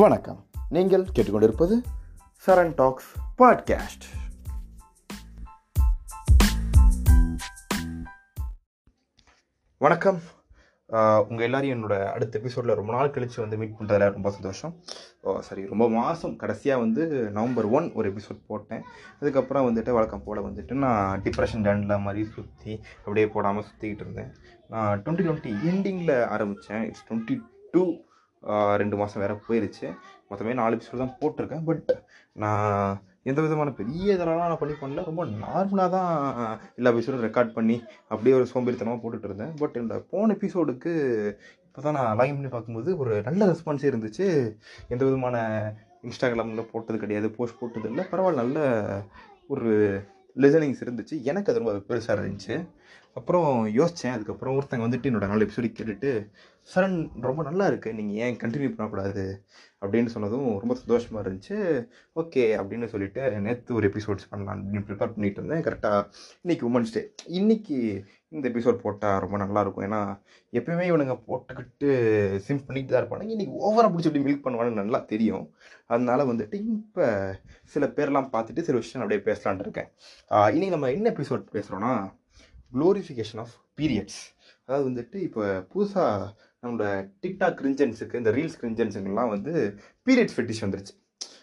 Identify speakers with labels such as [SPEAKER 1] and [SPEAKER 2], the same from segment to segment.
[SPEAKER 1] வணக்கம். நீங்கள் கேட்டுக்கொண்டிருப்பது சரண் டாக்ஸ் பாட்காஸ்ட். வணக்கம். உங்கள் எல்லாரையும் என்னோடய அடுத்த எபிசோடில் ரொம்ப நாள் கழித்து வந்து மீட் பண்ணுறதுல ரொம்ப சந்தோஷம். ஓ, சரி ரொம்ப மாதம் கடைசியாக வந்து நவம்பர் ஒன் ஒரு எபிசோட் போட்டேன். அதுக்கப்புறம் வந்துட்டு வழக்கம் போல் வந்துட்டு நான் டிப்ரெஷன் டேண்டில் மாதிரி சுற்றி அப்படியே போடாமல் சுற்றிக்கிட்டு இருந்தேன். நான் டுவெண்ட்டி டுவெண்ட்டி எண்டிங்கில் ஆரம்பித்தேன் இட்ஸ் டுவெண்ட்டி டூ ரெண்டு மாதம் வேறு போயிருச்சு. மொத்தமே நாலு எபிசோடு தான் போட்டிருக்கேன். பட் நான் எந்த விதமான பெரிய இதெல்லாம் நான் பண்ணி பண்ணல. ரொம்ப நார்மலாக தான் எல்லா எபிசோடும் ரெக்கார்ட் பண்ணி அப்படியே ஒரு சோம்பேறித்தனமாக போட்டுட்டு இருந்தேன். பட் என்னோட போன எபிசோடுக்கு இப்போ தான் நான் லாகின் பண்ணி பார்க்கும்போது ஒரு நல்ல ரெஸ்பான்ஸே இருந்துச்சு. எந்த விதமான இன்ஸ்டாகிராமில் போட்டது கிடையாது போஸ்ட் போட்டது இல்லை. பரவாயில்ல நல்ல ஒரு லிசனிங்ஸ் இருந்துச்சு. எனக்கு அது ரொம்ப பெருசாக இருந்துச்சு. அப்புறம் யோசித்தேன் அதுக்கப்புறம் ஒருத்தங்க வந்துட்டு என்னோட நாலு எபிசோடு கேட்டுட்டு சரண் ரொம்ப நல்லா இருக்குது நீங்கள் ஏன் கண்டினியூ பண்ணக்கூடாது? அப்படின்னு சொன்னதும் ரொம்ப சந்தோஷமாக இருந்துச்சு. ஓகே அப்படின்னு சொல்லிட்டு நேற்று ஒரு எபிசோட்ஸ் பண்ணலாம். அப்படின்னு ப்ரிப்பேர் பண்ணிட்டு இருந்தேன். கரெக்டாக இன்றைக்கி உமன்ஸ் டே இன்றைக்கி இந்த எபிசோட் போட்டால் ரொம்ப நல்லாயிருக்கும் ஏன்னா எப்பயுமே இவனுங்க போட்டுக்கிட்டு சிம் பண்ணிட்டு தான் இருப்பானுங்க. இன்றைக்கி ஓவராக பிடிச்சி எப்படி மில்க் பண்ணுவான்னு நல்லா தெரியும். அதனால வந்துட்டு இப்போ சில பேர்லாம் பார்த்துட்டு சில விஷயம் அப்படியே பேசலான்ட்டு இருக்கேன். இன்றைக்கி இன்னைக்கு நம்ம என்ன எபிசோட் பேசுகிறோன்னா க்ளோரிஃபிகேஷன் ஆஃப் பீரியட்ஸ் அதாவது வந்துட்டு இப்போ புதுசாக நம்மளோட டிக்டாக் கிரிஞ்சன்ஸுக்கு இந்த ரீல்ஸ் கிரிஞ்சன்ஸுங்கெல்லாம் வந்து பீரியட்ஸ் ஃபெட்டிஷ் வந்துருச்சு.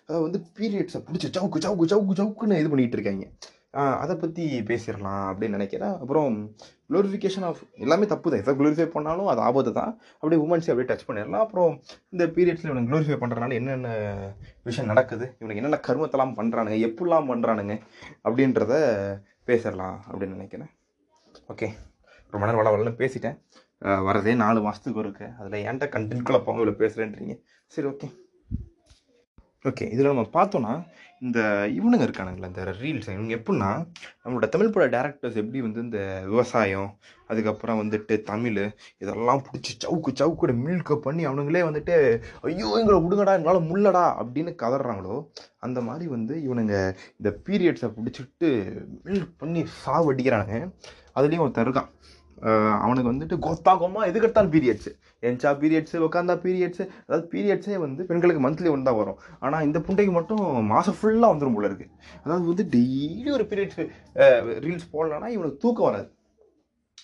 [SPEAKER 1] அதாவது வந்து பீரியட்ஸை பிடிச்சி சவுக்கு சவுக்கு சவுக்கு சவுக்குன்னு இது பண்ணிகிட்டு இருக்காங்க. அதை பற்றி பேசிடலாம் அப்படின்னு நினைக்கிறேன். அப்புறம் க்ளோரிஃபிகேஷன் ஆஃப் எல்லாமே தப்பு தான் எதை க்ளோரிஃபை பண்ணாலும் அது ஆபத்து தான் அப்படியே உமன்ஸை அப்படியே டச் பண்ணிடலாம். அப்புறம் இந்த பீரியட்ஸில் இவனுக்கு க்ளோரிஃபை பண்ணுறதுனால என்னென்ன விஷயம் நடக்குது? இவனுக்கு என்னென்ன கருமத்தெல்லாம் பண்ணுறானுங்க எப்படிலாம் பண்ணுறானுங்க அப்படின்றத பேசிடலாம் அப்படின்னு நினைக்கிறேன். ஓகே. ரொம்ப நேரம் வள வளன்னு பேசிட்டேன். வரதே நாலு மாதத்துக்கு இருக்கு அதில் ஏன்ட்ட கண்டென்ட்குள்ளே போங்க இவ்வளோ பேசுகிறேன்றீங்க சரி ஓகே. ஓகே இதில் நம்ம பார்த்தோன்னா இந்த இவனுங்க இருக்கானுங்களே இந்த ரீல்ஸ் இவங்க எப்படின்னா நம்மளோட தமிழ் பட டேரக்டர்ஸ் எப்படி வந்து இந்த விவசாயம் அதுக்கப்புறம் வந்துட்டு தமிழ் இதெல்லாம் பிடிச்சி சவுக்கு சவுக்கோட மில்கப் பண்ணி அவனுங்களே வந்துட்டு ஐயோ எங்களை விடுங்கடா எங்களால் முள்ளடா அப்படின்னு கதறாங்களோ அந்த மாதிரி வந்து இவனுங்க இந்த பீரியட்ஸை பிடிச்சிட்டு மில்க் பண்ணி சாவடிக்கிறானுங்க. அதுலேயும் ஒருத்தன் இருக்கான். அவனுக்கு வந்துட்டு கொத்தா கொம்மா எதுக்கெடுத்தாலும் பீரியட்ஸு என்ச்சா பீரியட்ஸு உட்காந்தா பீரியட்ஸு அதாவது பீரியட்ஸே வந்து பெண்களுக்கு மந்த்லி ஒன்று தான் வரும். ஆனால் இந்த புண்டைக்கு மட்டும் மாதம் ஃபுல்லாக வந்துடும் போல இருக்குது அதாவது வந்து டெய்லி ஒரு பீரியட்ஸ் ரீல்ஸ் போடலன்னா இவனுக்கு தூக்கம் வராது.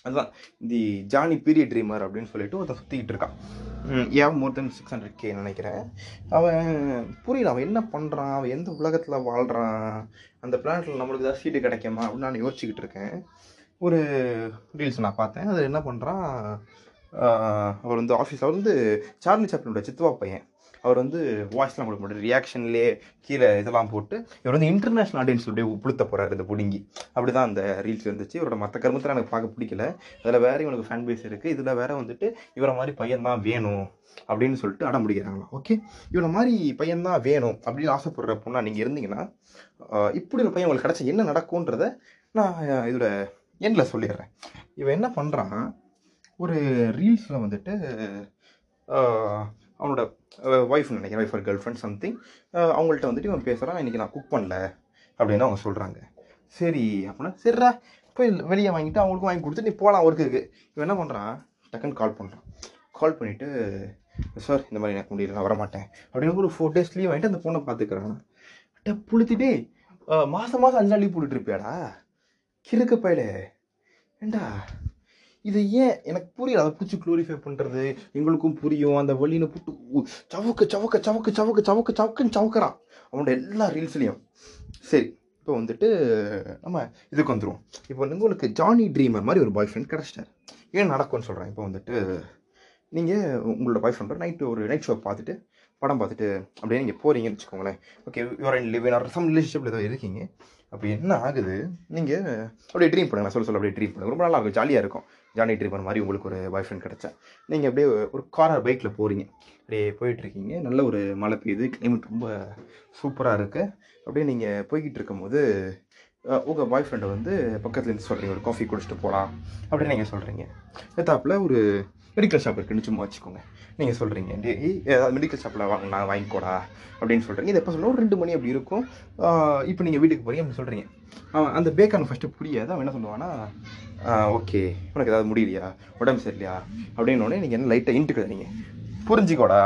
[SPEAKER 1] அதுதான். தி ஜானி பீரியட் ட்ரீமர் அப்படின்னு சொல்லிட்டு ஒருத்தன் சுற்றிக்கிட்டு இருக்கான். ஏன் more than six hundred K நினைக்கிறேன். அவன் புரியல அவன் என்ன பண்ணுறான் அவன் எந்த உலகத்தில் வாழ்கிறான் அந்த பிளானட்டில் நம்மளுக்கு ஏதாவது சீட்டு கிடைக்குமா அப்படின்னு நான் யோசிச்சுக்கிட்டு இருக்கேன். ஒரு ரீல்ஸ் நான் பார்த்தேன். அது என்ன பண்ணுறான் அவர் வந்து ஆஃபீஸ் அவர் வந்து சார்லி சாப்பினோட சித்துவா பையன். அவர் வந்து வாய்ஸ்லாம் கொடுக்க மாட்டார். ரியாக்ஷன்லேயே கீழே இதெல்லாம் போட்டு இவர் வந்து இன்டர்நேஷ்னல் ஆடியன்ஸ் அப்படியே உப்புழுத்த போகிறார் இந்த புடுங்கி. அப்படி தான் அந்த ரீல்ஸ் இருந்துச்சு. இவரோட மற்ற கருமத்தில் எனக்கு பார்க்க பிடிக்கல. அதில் வேறு இவனுக்கு ஃபேன் பேஸ் இருக்குது இதில் வேறு வந்துட்டு இவரை மாதிரி பையன் தான் வேணும் அப்படின்னு சொல்லிட்டு அடம் பிடிக்கிறாங்களாம். ஓகே இவனை மாதிரி பையன் தான் வேணும் அப்படின்னு ஆசைப்படுற பொண்ணா நீங்கள் இருந்தீங்கன்னா இப்படி ஒரு பையன் உங்களுக்கு கிடச்சா என்ன நடக்கும்ன்றத நான் இதோட எண்டில் சொல்லிடுறேன். இவன் என்ன பண்ணுறான் ஒரு ரீல்ஸில் வந்துட்டு அவனோட ஒய்ஃப் நினைக்கிறேன் ஒய்ஃப் கேர்ள் ஃப்ரெண்ட் சம்திங் அவங்கள்ட்ட வந்துட்டு இவன் பேசுகிறான் இன்றைக்கி நான் குக் பண்ணல அப்படின்னு அவங்க சொல்கிறாங்க சரி அப்படின்னா சரிடா போய் வெளியே வாங்கிட்டு அவங்களுக்கும் வாங்கி கொடுத்து நீ போகலாம் ஒர்க்குக்கு இவன் என்ன பண்ணுறான் டக்குன்னு கால் பண்ணுறான் கால் பண்ணிவிட்டு சார் இந்த மாதிரி எனக்கு முடியல நான் வரமாட்டேன் அப்படின்னு ஒரு ஃபோர் டேஸ் லீவ் வாங்கிட்டு அந்த பொண்ணை பார்த்துக்கிறான். அட்ட புளுத்திட்டே மாதம் மாதம் அஞ்சு நாள் லீவ் போட்டுட்டு இருப்பியாடா? கிறுக்கு பயலே. ஏண்டா? இது ஏன் எனக்கு புரியல அதை பிடிச்சி க்ளோரிஃபை பண்ணுறது எங்களுக்கும் புரியும். அந்த வழின்னு புட்டு உ- சவுக்கு சவுக்க சவுக்கு சவுக்கு சவுக்கு சவுக்குன்னு சவுக்கிறான் அவனோட எல்லா ரீல்ஸ்லேயும். சரி இப்போ வந்துட்டு நம்ம இதுக்கு வந்துடுவோம் இப்போ வந்து உங்களுக்கு ஜானி ட்ரீமர் மாதிரி ஒரு பாய் ஃப்ரெண்ட் கிடச்சிட்டார். ஏன் நடக்கும்னு சொல்கிறேன் இப்போ வந்துட்டு நீங்கள் உங்களோட பாய் ஃப்ரெண்டோட நைட்டு ஒரு நைட் ஷோ பார்த்துட்டு படம் பார்த்துட்டு அப்படியே நீங்கள் போகிறீங்கன்னு வச்சுக்கோங்களேன். Okay you are in live or some ரிலேஷன்ஷிப்பில் ஏதோ இருக்கீங்க. அப்போ என்ன ஆகுது? நீங்கள் அப்படியே ட்ரீம் பண்ணுங்க. நான் சொல்ல சொல்ல அப்படியே ட்ரீம் பண்ணுங்க. ரொம்ப நல்லா இருக்கும். ஜாலியாக இருக்கும். ஜாலி ட்ரீம் பண்ண மாதிரி உங்களுக்கு ஒரு பாய் ஃப்ரெண்ட் கிடச்சா. நீங்கள் அப்படியே ஒரு காரார் பைக்கில் போகிறீங்க அப்படியே போயிட்டுருக்கீங்க நல்ல ஒரு மழை பெய்யுது. கிளைமேட் ரொம்ப சூப்பராக இருக்குது அப்படியே நீங்கள் போய்கிட்டு இருக்கும்போது உங்கள் பாய் ஃப்ரெண்டை வந்து பக்கத்துலேருந்து சொல்கிறீங்க ஒரு காஃபி குடிச்சிட்டு போகலாம் அப்படின்னு நீங்கள் சொல்கிறீங்க எத்தாப்பில் ஒரு மெடிக்கல் ஷாப் இருக்குன்னு சும்மா வச்சுக்கோங்க. நீங்கள் சொல்கிறீங்க ஏதாவது மெடிக்கல் ஷாப்பில் வாங்க நான் வாங்கிக்கோடா அப்படின்னு சொல்கிறீங்க இது எப்போ சொல்ல ஒரு ரெண்டு மணி அப்படி இருக்கும். இப்போ நீங்கள் வீட்டுக்கு போகிறீங்க அப்படின்னு சொல்கிறீங்க அவன் அந்த பேக்கான ஃபஸ்ட்டு புரியாது அவன் என்ன சொல்லுவான்னா ஓகே உனக்கு ஏதாவது முடியலையா? உடம்பு சரியில்லையா? அப்படின்னு உடனே நீங்கள் என்ன லைட்டாக இன்ட்டுக்கிறீங்க புரிஞ்சுக்கோடா.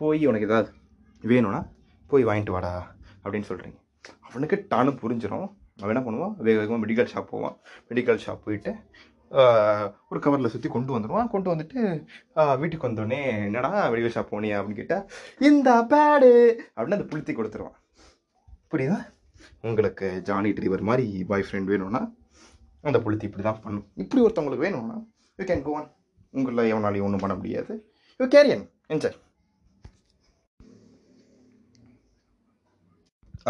[SPEAKER 1] போய் உனக்கு ஏதாவது வேணும்னா போய் வாங்கிட்டு வாடா அப்படின்னு சொல்கிறீங்க அவனுக்கு டானு புரிஞ்சிடும் அவன் என்ன பண்ணுவான்? வேக வேகமாக மெடிக்கல் ஷாப் போவான். மெடிக்கல் ஷாப் போயிட்டு ஒரு கவரில் சுற்றி கொண்டு வந்துடுவான் கொண்டு வந்துட்டு வீட்டுக்கு வந்தோடனே என்னடா மெடிக்கல் ஷாப் போனியா? அப்படின்னு கேட்டால் இந்த பேடு அப்படின்னு அந்த புளுத்தி கொடுத்துருவான். புரியுதா? உங்களுக்கு ஜானி டிரைவர் மாதிரி பாய் ஃப்ரெண்ட் வேணும்னா அந்த புளுத்தி இப்படி தான் பண்ணும். இப்படி ஒருத்தவங்களுக்கு வேணும்னா யூ கேன் go உங்களில் எவனாலையும் ஒன்றும் பண்ண முடியாது. யூ கேரியன் என்ஜாய்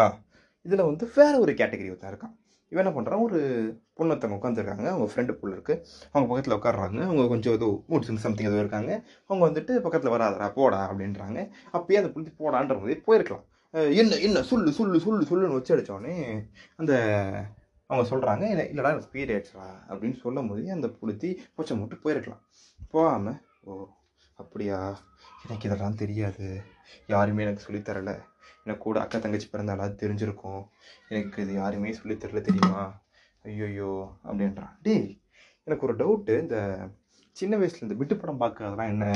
[SPEAKER 1] ஆ இதில் வந்து வேற ஒரு கேட்டகரி ஒருத்தன் இருக்கான். இவன் என்ன பண்ணுறான் ஒரு பொண்ணொருத்தவங்க உட்காந்துருக்காங்க அவங்க ஃப்ரெண்டு பொண்ணு இருக்குது அவங்க பக்கத்தில் உட்காடுறாங்க அவங்க கொஞ்சம் ஏதோ மூட்ஸ் சம்திங் ஏதோ இருக்காங்க. அவங்க வந்துட்டு பக்கத்தில் வராதடா போடா அப்படின்றாங்க. அப்பயே அந்த புளுத்தி போடான்ற போதே போயிருக்கலாம். என்ன என்ன சொல்லு சொல்லு சொல்லு சொல்லுன்னு வச்சு அடித்தோடனே அந்த அவங்க சொல்கிறாங்க இல்லை இல்லைடா எனக்கு பீரியட்ஸ்ரா அப்படின்னு சொல்லும் போதே அந்த புளுத்தி பூச்சை மட்டும் போயிருக்கலாம். போகாமல் ஓ அப்படியா? எனக்கு இதெல்லாம் தெரியாது. யாருமே எனக்கு சொல்லித்தரலை எனக்கு கூட அக்கா தங்கச்சி பிறந்தாலும் தெரிஞ்சிருக்கும். எனக்கு இது யாருமே சொல்லி தெரியல தெரியுமா? ஐயோயோ அப்படின்றான். டேய் எனக்கு ஒரு டவுட்டு இந்த சின்ன வயசுல இந்த விட்டு படம் பார்க்கறதுலாம் என்ன?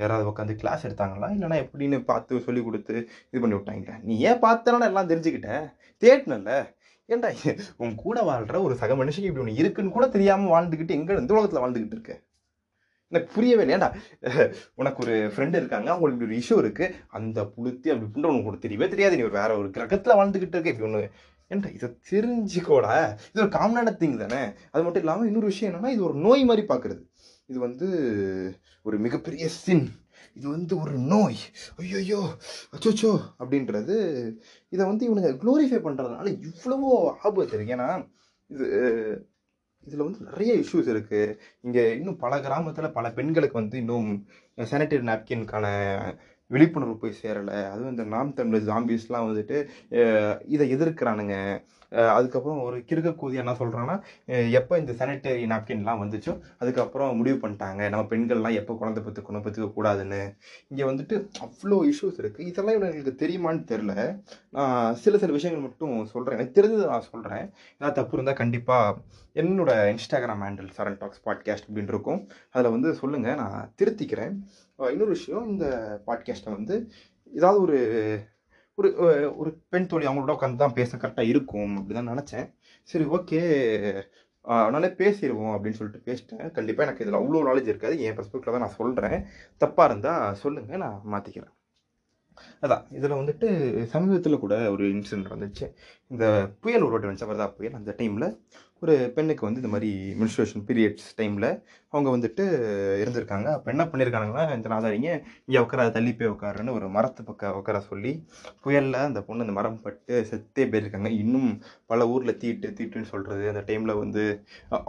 [SPEAKER 1] யாராவது உட்காந்து கிளாஸ் எடுத்தாங்களா? இல்லைனா எப்படின்னு பார்த்து சொல்லி கொடுத்து இது பண்ணி விட்டாங்களா? நீ ஏன் பார்த்தனா எல்லாம் தெரிஞ்சுக்கிட்டேன். தேட்டினல்ல ஏன்டா உன் கூட வாழ்ற ஒரு சக மனுஷனுக்கு இப்படி ஒன்று இருக்குன்னு கூட தெரியாமல் வாழ்ந்துக்கிட்டு எங்கே இந்த உலகத்தில் வாழ்ந்துக்கிட்டு இருக்கேன் எனக்கு புரியவே இல்லை ஏன்டா உனக்கு ஒரு ஃப்ரெண்டு இருக்காங்க அவங்களுக்கு ஒரு இஷ்யூ இருக்குது அந்த புளுத்தி அப்படி புண்ட உனக்கு ஒன்று தெரியவே தெரியாது. நீ ஒரு வேற ஒரு கிரகத்தில் வாழ்ந்துக்கிட்டு இருக்க. இப்படி ஒன்று ஏன்டா இதை தெரிஞ்சுக்கோடா. இது ஒரு காமனான திங் தானே? அது மட்டும் இல்லாமல் இன்னொரு விஷயம் என்னன்னா இது ஒரு நோய் மாதிரி பார்க்குறது. இது வந்து ஒரு மிகப்பெரிய சின் இது வந்து ஒரு நோய். ஐயோயோ அச்சோச்சோ அப்படின்றது இதை வந்து இவனுங்க க்ளோரிஃபை பண்ணுறதுனால இவ்வளவோ ஆபத்து இருக்கு. ஏன்னா இது இதில் வந்து நிறைய இஷ்யூஸ் இருக்குது இங்கே இன்னும் பல கிராமத்தில் பல பெண்களுக்கு வந்து இன்னும் சானிடரி நாப்கின்கான விழிப்புணர்வு போய் சேரலை. அதுவும் இந்த நாம் தமிழ் ஜாம்பிஸ்லாம் வந்துட்டு இதை எதிர்க்கிறானுங்க. அதுக்கப்புறம் ஒரு கிறுக்க கூதி என்ன சொல்கிறான்னா எப்போ இந்த சானிடரி நாப்கின்லாம் வந்துச்சோ அதுக்கப்புறம் முடிவு பண்ணிட்டாங்க. நம்ம பெண்கள்லாம் எப்போ குழந்தை பெற்றுக்கணும் பெற்றுக்க கூடாதுன்னு. இங்கே வந்துட்டு அவ்வளோ இஷ்யூஸ் இருக்குது இதெல்லாம் எங்களுக்கு தெரியுமான்னு தெரில நான் சில சில விஷயங்கள் மட்டும் சொல்கிறேன் எனக்கு தெரிஞ்சதை நான் சொல்கிறேன் ஏதாவது தப்பு இருந்தால் கண்டிப்பாக என்னோட Instagram handle Charan talks podcast அப்படின்னு இருக்கும். அதில் வந்து சொல்லுங்கள் நான் திருத்திக்கிறேன். இன்னொரு விஷயம் இந்த பாட்காஸ்ட்டை வந்து ஏதாவது ஒரு ஒரு ஒரு பெண் தோழி அவங்களோட உட்காந்து தான் பேச கரெக்டாக இருக்கும் அப்படிதான் நினச்சேன். சரி ஓகே அதனால பேசிடுவோம் அப்படின்னு சொல்லிட்டு பேசிட்டேன். கண்டிப்பாக எனக்கு இதில் அவ்வளோ நாலேஜ் இருக்காது. என் பெர்ஸ்பெக்டில் தான் நான் சொல்கிறேன் தப்பாக இருந்தால் சொல்லுங்கள் நான் மாற்றிக்கிறேன் அதான் இதில் வந்துட்டு சமீபத்தில் கூட ஒரு இன்சிடென்ட் வந்துச்சு இந்த புயல் ஒரு வாட்டி வந்துச்சு வரதா புயல். அந்த டைமில் ஒரு பெண்ணுக்கு வந்து இந்த மாதிரி மினிஸ்ட்ரேஷன் பீரியட்ஸ் டைமில் அவங்க வந்துட்டு இருந்திருக்காங்க. அப்போ என்ன பண்ணியிருக்காங்கன்னா இந்த நாதாரிங்க இங்கே உட்கார தள்ளி போய் உட்காருன்னு ஒரு மரத்து பக்கம் உட்கார சொல்லி புயலில் அந்த பொண்ணு அந்த மரம் பட்டு செத்தே போயிருக்காங்க. இன்னும் பல ஊரில் தீட்டு தீட்டுன்னு சொல்கிறது அந்த டைமில் வந்து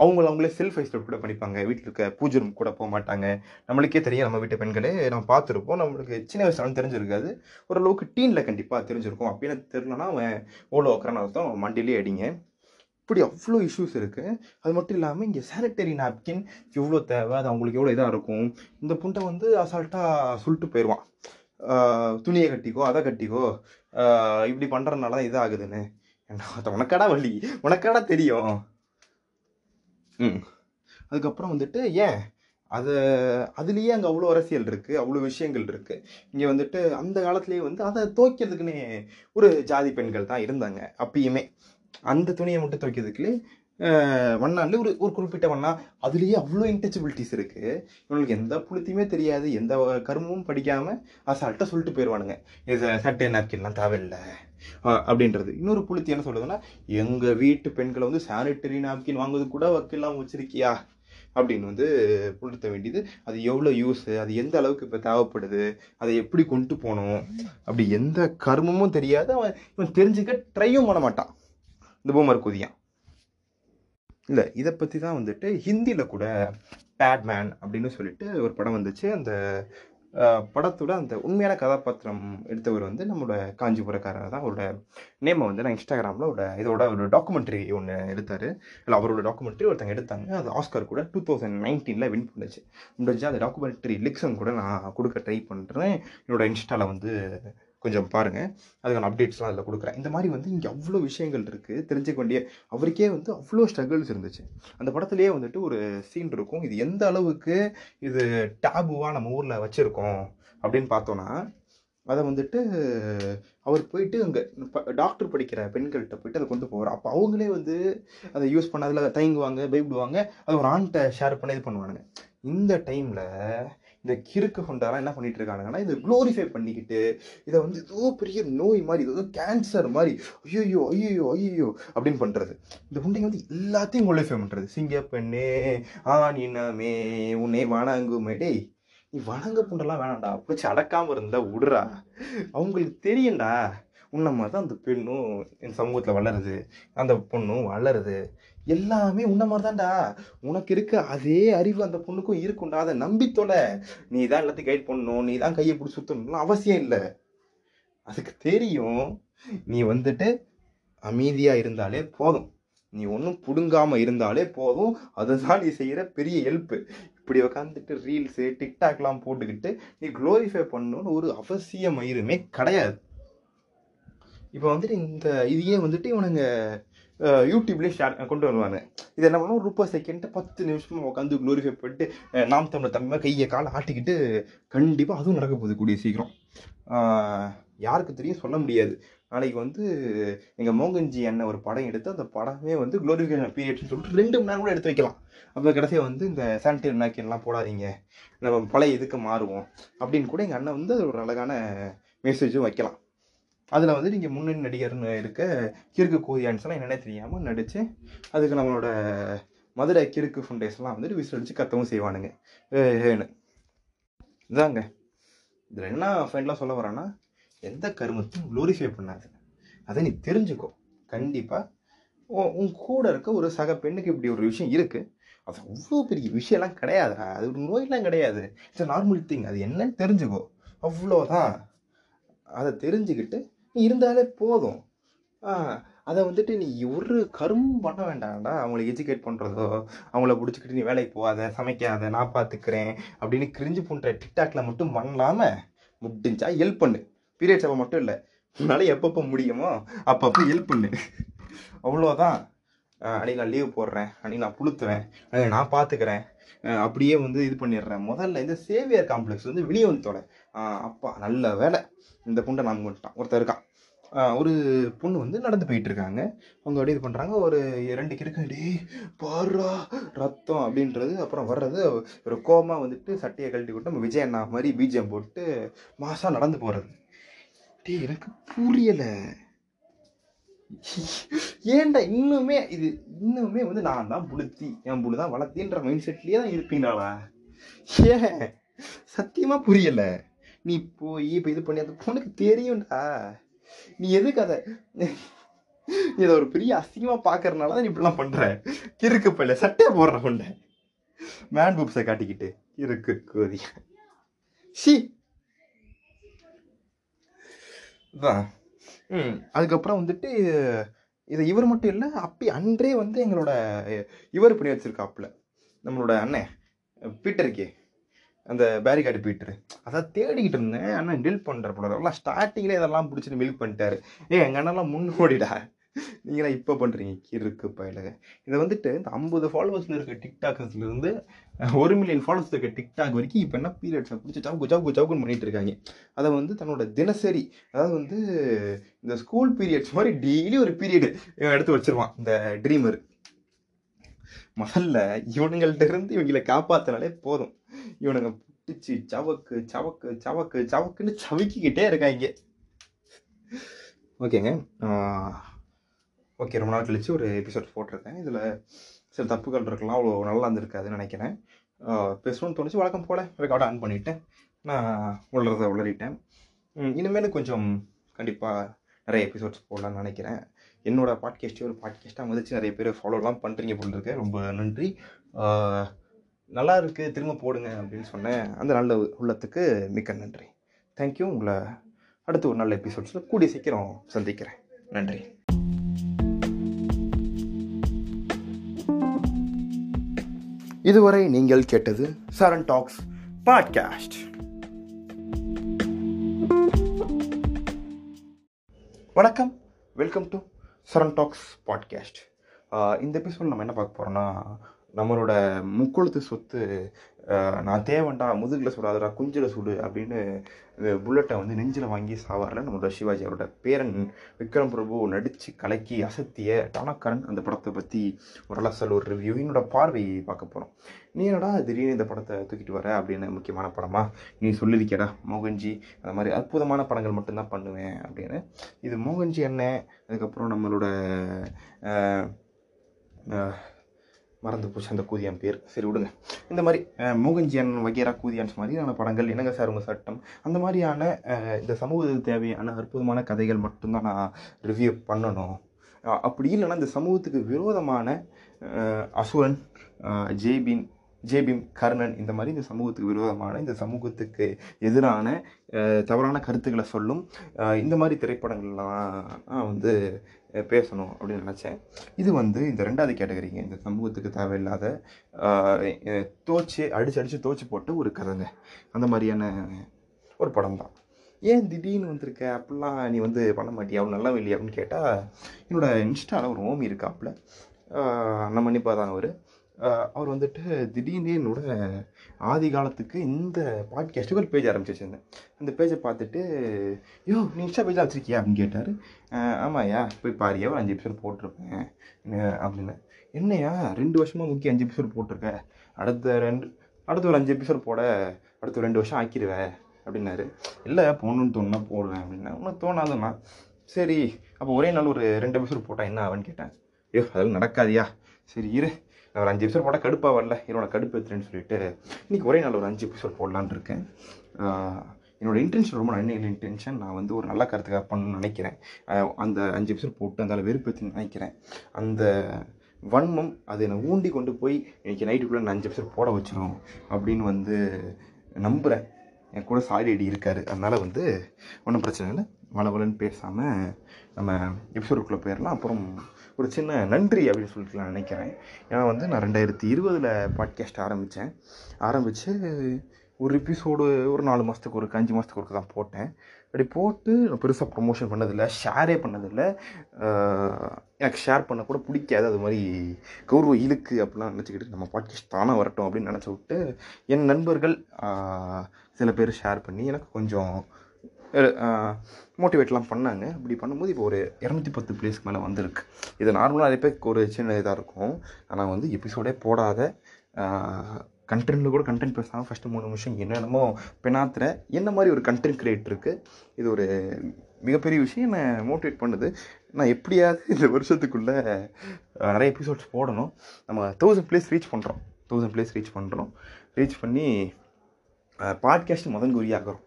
[SPEAKER 1] அவங்கள அவங்களே செல்ஃப் ஐஸ்லேட் கூட பண்ணிப்பாங்க. வீட்டில் இருக்க பூஜை ரூம் கூட போக மாட்டாங்க. நம்மளுக்கே தெரியும் நம்ம வீட்டு பெண்களே நம்ம பார்த்துருப்போம். நம்மளுக்கு சின்ன வயசுலாம் தெரிஞ்சிருக்காது. ஓரளவுக்கு டீனில் கண்டிப்பாக தெரிஞ்சிருக்கும். அப்படின்னு தெரிலனா அவன் ஓலோ உட்காரன்னு அர்த்தம் மண்டிலே அடிங்க. இப்படி அவ்வளோ இஷ்யூஸ் இருக்குது அது மட்டும் இல்லாமல் இங்கே சானிட்டரி நாப்கின் எவ்வளோ தேவை? அது அவங்களுக்கு எவ்வளோ இதாக இருக்கும்? இந்த புண்டை வந்து அசால்ட்டாக சொல்லிட்டு போயிடுவான் துணியை கட்டிக்கோ அதை கட்டிக்கோ. இப்படி பண்ணுறதுனால தான் இதாகுதுன்னு. என்ன அது உனக்காடா வழி உனக்காடா தெரியும். ம். அதுக்கப்புறம் வந்துட்டு ஏன்? அது அதுலேயே அங்கே அவ்வளோ அரசியல் இருக்குது அவ்வளோ விஷயங்கள் இருக்குது இங்கே வந்துட்டு அந்த காலத்துலேயே வந்து அதை துவைக்கிறதுக்குன்னே ஒரு ஜாதி பெண்கள் தான் இருந்தாங்க அப்பயுமே. அந்த துணியை மட்டும் துவைக்கிறதுக்குள்ளே வண்ணாலே ஒரு ஒரு குறிப்பிட்ட வண்ணா அதுலேயே அவ்வளோ இன்டச்சபிலிட்டிஸ் இருக்குது இவங்களுக்கு எந்த புளுத்தியுமே தெரியாது எந்த கருமமும் படிக்காமல் அசால்ட்டாக சொல்லிட்டு போயிடுவானுங்க இது சட்டை நாப்கின்லாம் தேவையில்லை. அப்படின்றது. இன்னொரு புளுத்தி என்ன சொல்லுதுன்னா எங்கள் வீட்டு பெண்களை வந்து சானிட்டரி நாப்கின் வாங்குவது கூட வக்கெல்லாம் வச்சுருக்கியா? அப்படின்னு வந்து புளுத்த வேண்டியது. அது எவ்வளோ யூஸு அது எந்த அளவுக்கு இப்போ தேவைப்படுது அதை எப்படி கொண்டு போகணும் அப்படி எந்த கர்மமும் தெரியாது. அவன் இவன் தெரிஞ்சுக்க ட்ரையும் பண்ண மாட்டான். இந்த பூமர் குதியான் இல்லை இதை பற்றி தான் வந்துட்டு ஹிந்தியில் கூட பேட்மேன் அப்படின்னு சொல்லிட்டு ஒரு படம் வந்துச்சு. அந்த படத்தோட அந்த உண்மையான கதாபாத்திரம் எடுத்தவர் வந்து நம்மளோட காஞ்சிபுரக்காரர் தான். அவரோட நேமை வந்து நான் இன்ஸ்டாகிராமில் ஒரு இதோட ஒரு டாக்குமெண்ட்ரி ஒன்று எடுத்தார். இல்லை அவரோட டாக்குமெண்ட்ரி ஒருத்தங்க எடுத்தாங்க. அது ஆஸ்கர் கூட டூ தௌசண்ட் நைன்டீனில் வின் பண்ணுச்சு. முடிஞ்சு அந்த டாக்குமெண்ட்ரி லிக்ஸன் கூட நான் கொடுக்க ட்ரை பண்ணுறேன் என்னோட இன்ஸ்டாவில் வந்து கொஞ்சம் பாருங்கள் அதுக்கான அப்டேட்ஸ்லாம் அதில் கொடுக்குறேன். இந்த மாதிரி வந்து இங்கே அவ்வளோ விஷயங்கள் இருக்குது தெரிஞ்சுக்க வேண்டிய அவருக்கே வந்து அவ்வளோ ஸ்ட்ரகிள்ஸ் இருந்துச்சு. அந்த படத்துலேயே வந்துட்டு ஒரு சீன் இருக்கும். இது எந்த அளவுக்கு இது டேபுவாக நம்ம ஊரில் வச்சுருக்கோம் அப்படின்னு பார்த்தோன்னா அதை வந்துட்டு அவர் போயிட்டு அங்கே டாக்டர் படிக்கிற பெண்கள்கிட்ட போயிட்டு அதை கொண்டு போவார். அப்போ அவங்களே வந்து அதை யூஸ் பண்ண அதில் தயங்குவாங்க பயப்படுவாங்க. அதை ஒரு ஆண்கிட்ட ஷேர் பண்ணி இது பண்ணுவானுங்க. இந்த டைமில் இந்த கிறுக்கு கொண்டாலாம் என்ன பண்ணிட்டு இருக்கானுங்கன்னா இதை க்ளோரிஃபை பண்ணிக்கிட்டு இதை வந்து ஏதோ பெரிய நோய் மாதிரி ஏதோ கேன்சர் மாதிரி ஐயோ ஐயோ ஐயோ அப்படின்னு பண்ணுறது இந்த புண்டைங்க வந்து எல்லாத்தையும் க்ளோரிஃபை பண்ணுறது சிங்கப்பெண்ணே ஆண் இனமே உன்னை வணங்குமே. டேய் நீ வணங்க புண்டெல்லாம் வேணாம்டா. பிடிச்சி அடக்காமல் இருந்தால் விடுறா. அவங்களுக்கு தெரியும்டா. உன்ன மாதிரி தான் அந்த பெண்ணும் என் சமூகத்தில் வளருது. அந்த பொண்ணும் வளருது. எல்லாமே உன்ன மாதிரி தான்டா உனக்கு இருக்க அதே அறிவு அந்த பொண்ணுக்கும் இருக்கும்டா. அதை நம்பித்தொலை நீ தான் எல்லாத்தையும் கைட் பண்ணணும். நீ தான் கையை பிடிச்சி சுத்தணும்லாம் அவசியம் இல்லை. அதுக்கு தெரியும் நீ வந்துட்டு அமைதியாக இருந்தாலே போதும். நீ ஒன்றும் பிடுங்காமல் இருந்தாலே போதும். அதுதான் நீ செய்கிற பெரிய ஹெல்ப்பு இப்படி உட்காந்துட்டு ரீல்ஸு டிக்டாக்லாம் போட்டுக்கிட்டு நீ க்ளோரிஃபை பண்ணணும்னு ஒரு அவசியம் மயிருமே கிடையாது. இப்போ வந்துட்டு இந்த இதையே வந்துட்டு இவனுங்க யூடியூப்லேயும் ஷேர் கொண்டு வருவாங்க. இது என்ன பண்ணுவோம்? ரூபா செகண்ட் பத்து நிமிஷமாக உட்காந்து க்ளோரிஃபை பண்ணிட்டு நாம் தமிழ் தமிழ் கையை காலை ஆட்டிக்கிட்டு கண்டிப்பாக அதுவும் நடக்க போகுது கூடிய சீக்கிரம். யாருக்கு தெரியும்? சொல்ல முடியாது. நாளைக்கு வந்து எங்கள் மோகன்ஜி அண்ணன் ஒரு படம் எடுத்து அந்த படமே வந்து க்ளோரிஃபிகேஷன் பீரியட்னு சொல்லிட்டு ரெண்டு மணி நேரம் கூட எடுத்து வைக்கலாம். அப்போ கடைசியாக வந்து இந்த சானிடரி நாக்கின்லாம் போடாதீங்க. நம்ம பழைய இதுக்கு மாறுவோம். அப்படின்னு கூட எங்கள் அண்ணன் வந்து அது ஒரு அழகான மெசேஜும் வைக்கலாம். அதில் வந்து நீங்கள் முன்னணி நடிகர்னு இருக்க கிறுக்கு கோதியான்ஸ்லாம் என்னென்ன தெரியாமல் நடித்து அதுக்கு நம்மளோட மதுரை கிறுக்கு ஃபுண்டேஸ்லாம் வந்துட்டு விசில் அடித்து கத்தவும் செய்வானுங்க. ஏன்னு. இதாங்க இதில் என்ன ஃப்ரெண்ட்லாம் சொல்ல வரேன்னா எந்த கருமத்தையும் குளோரிஃபை பண்ணாது. அதை நீ தெரிஞ்சுக்கோ. கண்டிப்பாக உன் கூட இருக்க ஒரு சக பெண்ணுக்கு இப்படி ஒரு விஷயம் இருக்குது அது அவ்வளோ பெரிய விஷயம்லாம் கிடையாதுடா. அது ஒரு நோயெல்லாம் கிடையாது. இட்ஸ் நார்மல் திங் அது என்னன்னு தெரிஞ்சுக்கோ. அவ்வளோதான். அதை தெரிஞ்சுக்கிட்டு இருந்தாலே போதும். அதை வந்துட்டு நீ ஒரு கரும்பும் பண்ண வேண்டாம்டா. அவங்களை எஜுகேட் பண்ணுறதோ அவங்கள பிடிச்சிக்கிட்டு நீ வேலைக்கு போகாத சமைக்காத நான் பார்த்துக்கிறேன் அப்படின்னு கிரிஞ்சு பண்ணுற டிக்டாக்ல மட்டும் பண்ணலாமல் முடிஞ்சா ஹெல்ப் பண்ணு. பீரியட்ஸ் அப்போ மட்டும் இல்லை. உன்னால் எப்பப்போ முடியுமோ அப்பப்போ ஹெல்ப் பண்ணு. அவ்வளோதான் அன்றைக்கி அன்னைக்கு நான் லீவ் போடுறேன். அன்னைக்கு நான் புளுத்துவேன். நான் பார்த்துக்கிறேன் அப்படியே வந்து இது பண்ணிடுறேன். முதல்ல இந்த சேவியர் காம்ப்ளெக்ஸ் வந்து வெளியே வந்து தொலை அப்பா நல்ல வேலை. இந்த புண்டை நான் கொண்டுட்டான் ஒருத்தர் இருக்கான். ஒரு பொண்ணு வந்து நடந்து போயிட்டு இருக்காங்க அவங்க அப்படியே இது பண்ணுறாங்க ஒரு ரெண்டு கிறுக்கு டேய் ரத்தம் அப்படின்றது. அப்புறம் வர்றது ஒரு கோமா வந்துட்டு சட்டையை கழட்டி விட்டு நம்ம விஜய் அண்ணா மாதிரி பீஜம் போட்டு மாதம் நடந்து போகிறது டே எனக்கு புரியலை. ஏன்டா இன்னுமே இது இன்னுமே வந்து நான் தான் புளுத்தி. என் புழு தான் வளர்த்தின்ற மைண்ட் செட்லேயே தான் இருப்பீங்களா ஏன்? சத்தியமாக புரியலை. நீ போய் இப்போ இது பண்ணி அந்த பொண்ணுக்கு தெரியும்டா. நீ எதுக்கு அதை? நீ இதை ஒரு பெரிய அசிங்கமாக பார்க்கறனால தான் நீ இப்படிலாம் பண்ணுற இருக்கு பையில சட்டையை போடுற கொண்ட. மேன் புக்ஸை காட்டிக்கிட்டு. இருக்கு கோதி. ஷி. தான் ம் அதுக்கப்புறம் வந்துட்டு இது இவர் மட்டும் இல்லை அப்படி அன்றே வந்து எங்களோட இவர் பண்ணி வச்சுருக்காப்புல. நம்மளோட அண்ணன் பீட்டருக்கே. அந்த பேரிகார்டு போயிட்டுரு. அதான் தேடிக்கிட்டு இருந்தேன். ஆனால் டில் பண்ணுற போல அதெல்லாம் ஸ்டார்டிங்கில் இதெல்லாம் பிடிச்சிட்டு மில்க் பண்ணிட்டாரு. ஏ எங்கள் அண்ணன்லாம் முன்னோடிடா நீங்களாம் இப்போ பண்ணுறீங்க இருக்கு பயலுக. இதை வந்துட்டு இந்த ஐம்பது ஃபாலோவர்ஸில் இருக்க டிக்டாக்ஸ்லேருந்து ஒரு மில்லியன் ஃபாலோவர்ஸ் இருக்க டிக்டாக் வரைக்கும் இப்போ என்ன பீரியட்ஸை பிடிச்சி சவுக்கு சவுக்கு சவுக்குன்னு பண்ணிட்டு இருக்காங்க. அதை வந்து தன்னோட தினசரி அதாவது வந்து இந்த ஸ்கூல் பீரியட்ஸ் மாதிரி டெய்லி ஒரு பீரியடு எடுத்து வச்சிருவான். இந்த ட்ரீமர் முதல்ல இவனுங்கள்ட்ட இருந்து இவங்களை காப்பாற்றினாலே போதும். இவனுங்க பிடிச்சி சவக்கு சவக்கு சவக்கு சவக்குன்னு சவிக்கிக்கிட்டே இருக்காங்க. ஓகேங்க. ஓகே ரொம்ப நாள் கழிச்சு ஒரு எபிசோட் போட்டிருக்கேன். இதில் சில தப்புகள் இருக்கலாம் அவ்வளோ நல்லா இருந்திருக்காதுன்னு நினைக்கிறேன். பேசணும்னு தோணுச்சு. வழக்கம் போல் ரெக்கார்ட் ஆன் பண்ணிவிட்டேன் நான் உளறத உளறிட்டேன். இனிமேல் கொஞ்சம் கண்டிப்பாக நிறைய எபிசோட்ஸ் போடலாம்னு நினைக்கிறேன். என்னோடய பாட்காஸ்ட்டே ஒரு பாட்காஸ்ட்டாக வந்துச்சு நிறைய பேர் ஃபாலோலாம் பண்ணுறீங்க போல் இருக்கு. ரொம்ப நன்றி. நல்லா இருக்குது திரும்ப போடுங்க அப்படின்னு சொன்னேன். அந்த நல்ல உள்ளத்துக்கு மிக்க நன்றி. தேங்க்யூ உங்களை அடுத்து ஒரு நல்ல எபிசோட்ஸில் கூடிய சீக்கிரம் சந்திக்கிறேன். நன்றி. இதுவரை நீங்கள் கேட்டது சரண் டாக்ஸ் பாட்காஸ்ட். வணக்கம். Welcome to Charan talks podcast. இந்த எபிசோட் நம்ம என்ன பார்க்க போகிறோம்னா நம்மளோட முக்கொழுத்து சொத்து நான் தேவன்டா முதுகில் சுடாதடா குஞ்சில் சுடு அப்படின்னு புல்லட்டை வந்து நெஞ்சில் வாங்கி சாவார்ல நம்மளோட சிவாஜி அவரோட பேரன் விக்ரம் பிரபு நடித்து கலக்கி அசத்திய டானக்கரன் அந்த படத்தை பற்றி ஒரு அலசல் ஒரு ரிவ்யூ என்னோட பார்வை பார்க்க போகிறோம் நீ என்னடா திடீர்னு இந்த படத்தை தூக்கிட்டு வர அப்படின்னு முக்கியமான படமா? நீ சொல்லியிருக்கேடா மோகன்ஜி அந்த மாதிரி அற்புதமான படங்கள் மட்டும்தான் பண்ணுவேன் அப்படின்னு. இது மோகன்ஜி என்ன அதுக்கப்புறம் நம்மளோட மறந்து போச்சு அந்த கூதியான் பேர். சரி விடுங்க. இந்த மாதிரி அஹ், வகைரா கூதியான்ஸ் மாதிரியான படங்கள் என்னங்க சார் உங்கள் சட்டம் அந்த மாதிரியான இந்த சமூகத்துக்கு தேவையான அற்புதமான கதைகள் மட்டும்தான் நான் ரிவ்யூ பண்ணணும். அப்படி இல்லைன்னா இந்த சமூகத்துக்கு விரோதமான அசுரன் ஜேபின் ஜேபிம் கர்ணன் இந்த மாதிரி இந்த சமூகத்துக்கு விரோதமான இந்த சமூகத்துக்கு எதிரான தவறான கருத்துக்களை சொல்லும் இந்த மாதிரி திரைப்படங்கள்லாம் நான் வந்து பேசணும் அப்படின்னு நினச்சேன். இது வந்து இந்த ரெண்டாவது கேட்டகரிங்க இந்த சமூகத்துக்கு தேவையில்லாத தோச்சு அடிச்சு அடித்து தோச்சு போட்டு ஒரு கதைங்க. அந்த மாதிரியான ஒரு படம் தான். ஏன் திடீர்னு வந்திருக்க? அப்படிலாம் நீ வந்து பண்ண மாட்டியா? அவ்வளோ நல்லா இல்லையா? அப்படின்னு கேட்டால் என்னோடய இன்ஸ்டாவில் ஒரு ஓமி இருக்காப்புல. ஆஹ், நம்ம தான் அவர். அவர் வந்துட்டு திடீர்னு என்னோட ஆதி காலத்துக்கு இந்த பாட்காஸ்ட்டுக்கு ஒரு பேஜ் ஆரம்பிச்சு வச்சுருந்தேன் அந்த பேஜை பார்த்துட்டு யோ நீ இன்ஸ்டா பேஜாக வச்சுருக்கியா அப்படின்னு கேட்டார். ஆமாய்யா போய் பாரியா ஒரு அஞ்சு எபிசோட் போட்டிருப்பேன். அப்படின்னு என்னையா ரெண்டு வருஷமாக முக்கிய அஞ்சு எபிசோட் போட்டிருக்க? அடுத்த ரெண்டு அடுத்த ஒரு அஞ்சு எபிசோட் போட அடுத்த ஒரு ரெண்டு வருஷம் ஆக்கிடுவேன் அப்படின்னாரு. இல்லை போகணுன்னு தோணுனா போடுவேன். அப்படின்னா ஒன்றும் தோணாதுண்ணா சரி அப்போ ஒரே நாள் ஒரு ரெண்டு எபிசோட் போட்டால் என்ன ஆகுன்னு கேட்டேன். ஐயோ அதெல்லாம் நடக்காதியா. சரி இரு. நான் ஒரு அஞ்சு எபிசோட் போட்டால் கடுப்பாக வரல. என்னோட கடுப்பு எடுத்துறேன்னு சொல்லிட்டு இன்றைக்கி ஒரே நாள் ஒரு அஞ்சு எபிசோட் போடலான்னு இருக்கேன். என்னோடய என்னோட இன்டென்ஷன் ரொம்ப நல்ல இன்டென்ஷன் நான் வந்து ஒரு நல்ல கருத்துக்காக பண்ணணும்னு நினைக்கிறேன். அந்த அஞ்சு எபிசோட் போட்டு அந்த வெறுப்பேற்றுன்னு நினைக்கிறேன். அந்த வன்மம் அதை என்னை ஊண்டி கொண்டு போய் இன்றைக்கி நைட்டுக்குள்ளே நான் அஞ்சு எபிசோட் போட வச்சிடும் அப்படின்னு வந்து நம்புகிறேன் என் கூட சாரி அடி இருக்காரு. அதனால் வந்து ஒன்றும் பிரச்சனை இல்லை. வளவலன்னு பேசாமல் நம்ம எபிசோடுக்குள்ளே போயிடலாம் அப்புறம் ஒரு சின்ன நன்றி அப்படின்னு சொல்லிட்டு நான் நினைக்கிறேன். ஏன்னா வந்து நான் ரெண்டாயிரத்தி இருபதில் பாட்காஸ்ட் ஆரம்பித்தேன் ஆரம்பித்து ஒரு எபிசோடு ஒரு நாலு மாதத்துக்கு ஒரு அஞ்சு மாதத்துக்கு ஒருக்க தான் போட்டேன். அப்படி போட்டு நான் பெருசாக ப்ரொமோஷன் பண்ணதில்லை ஷேரே பண்ணதில்லை. எனக்கு ஷேர் பண்ண கூட பிடிக்காது. அது மாதிரி கௌரவ இழுக்கு அப்படிலாம் நினச்சிக்கிட்டு நம்ம பாட்காஸ்ட் தானாக வரட்டும் அப்படின்னு நினச்சி விட்டு என் நண்பர்கள் சில பேர் ஷேர் பண்ணி எனக்கு கொஞ்சம் மோட்டிவேட்லாம் பண்ணாங்க. அப்படி பண்ணும்போது இப்போ ஒரு இரநூத்தி பத்து பிளேஸ்க்கு மேலே வந்திருக்கு. இது நார்மலாக நிறைய பேருக்கு ஒரு சின்ன இதாக இருக்கும். ஆனால் வந்து எபிசோடே போடாத கண்டென்ட்டில் கூட கண்டென்ட் பேசாமல் ஃபஸ்ட்டு மூணு நிமிஷம் என்னென்னமோ பெணாத்துற என்ன மாதிரி ஒரு கண்டென்ட் கிரியேட்டருக்கு இது ஒரு மிகப்பெரிய விஷயம். என்னை மோட்டிவேட் பண்ணுது. நான் எப்படியாவது இந்த வருஷத்துக்குள்ளே நிறைய எபிசோட்ஸ் போடணும். நம்ம தௌசண்ட் பிளேஸ் ரீச் பண்ணுறோம் தௌசண்ட் பிளேஸ் ரீச் பண்ணுறோம் ரீச் பண்ணி பாட்காஸ்ட் முதன் குறியாகிறோம்